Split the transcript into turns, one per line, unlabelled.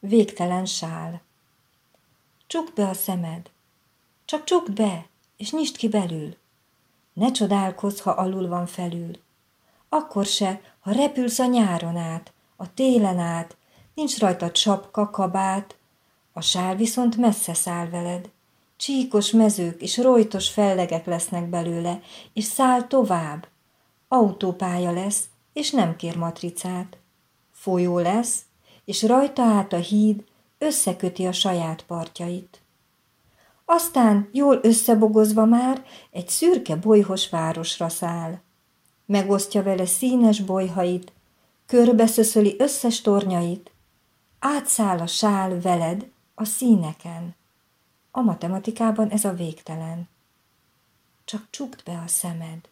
végtelen sál. Csukd be a szemed, csak csukd be, és nyisd ki belül. Ne csodálkozz, ha alul van felül. Akkor se, ha repülsz a nyáron át, a télen át, nincs rajtad sapka, kabát, a sál viszont messze száll veled. Csíkos mezők és rojtos fellegek lesznek belőle, és száll tovább. Autópálya lesz, és nem kér matricát. Folyó lesz, és rajta át a híd összeköti a saját partjait. Aztán jól összebogozva már egy szürke bolyhos városra száll. Megosztja vele színes bolyhait, körbeszöszöli összes tornyait, átszáll a sál veled a színeken. A matematikában ez a végtelen. Csak csukd be a szemed.